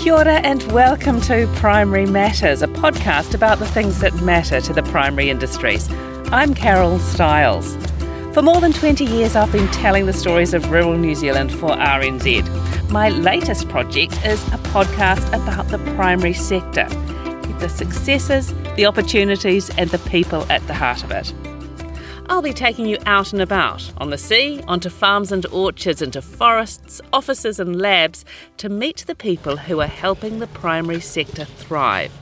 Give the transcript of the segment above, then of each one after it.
Kia ora and welcome to Primary Matters, a podcast about the things that matter to the primary industries. I'm Carol Stiles. For more than 20 years, I've been telling the stories of rural New Zealand for RNZ. My latest project is a podcast about the primary sector, the successes, the opportunities, and the people at the heart of it. I'll be taking you out and about on the sea, onto farms and orchards, into forests, offices, and labs to meet the people who are helping the primary sector thrive.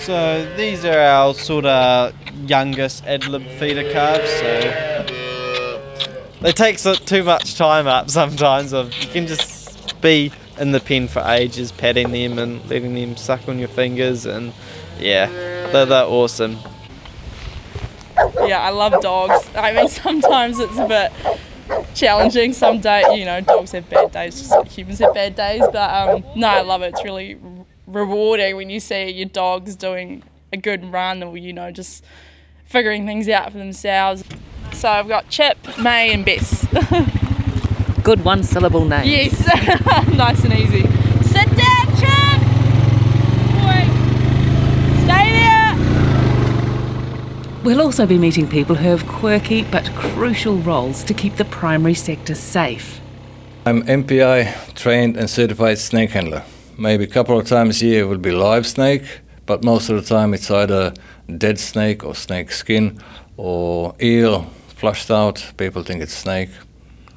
So these are our sort of youngest ad lib feeder calves. So they take so- too much time up sometimes. You can just be in the pen for ages, patting them and letting them suck on your fingers, and yeah, they're, they're awesome. Yeah, I love dogs. I mean, sometimes it's a bit challenging. Some day, you know, dogs have bad days, just like humans have bad days. But um, no, I love it. It's really rewarding when you see your dogs doing a good run or, you know, just figuring things out for themselves. So I've got Chip, May, and Bess. Good one syllable name. yes, nice and easy. We'll also be meeting people who have quirky but crucial roles to keep the primary sector safe. I'm MPI trained and certified snake handler. Maybe a couple of times a year it will be live snake, but most of the time it's either dead snake or snake skin or eel flushed out. People think it's snake.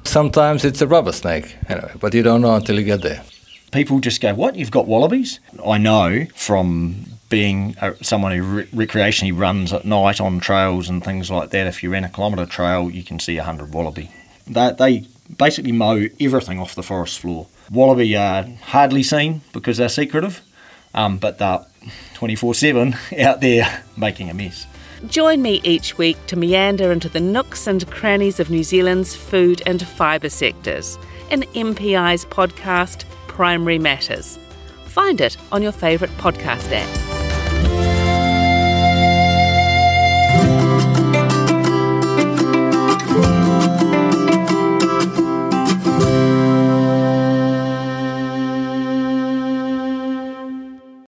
Sometimes it's a rubber snake, anyway, but you don't know until you get there. people just go, "What? You've got wallabies?" I know from being someone who re- recreationally runs at night on trails and things like that. If you ran a kilometre trail, you can see a hundred wallaby. They, they basically mow everything off the forest floor. Wallaby are hardly seen because they're secretive, um, but they're twenty four seven out there making a mess. Join me each week to meander into the nooks and crannies of New Zealand's food and fibre sectors in MPI's podcast, Primary Matters. Find it on your favourite podcast app. Bye.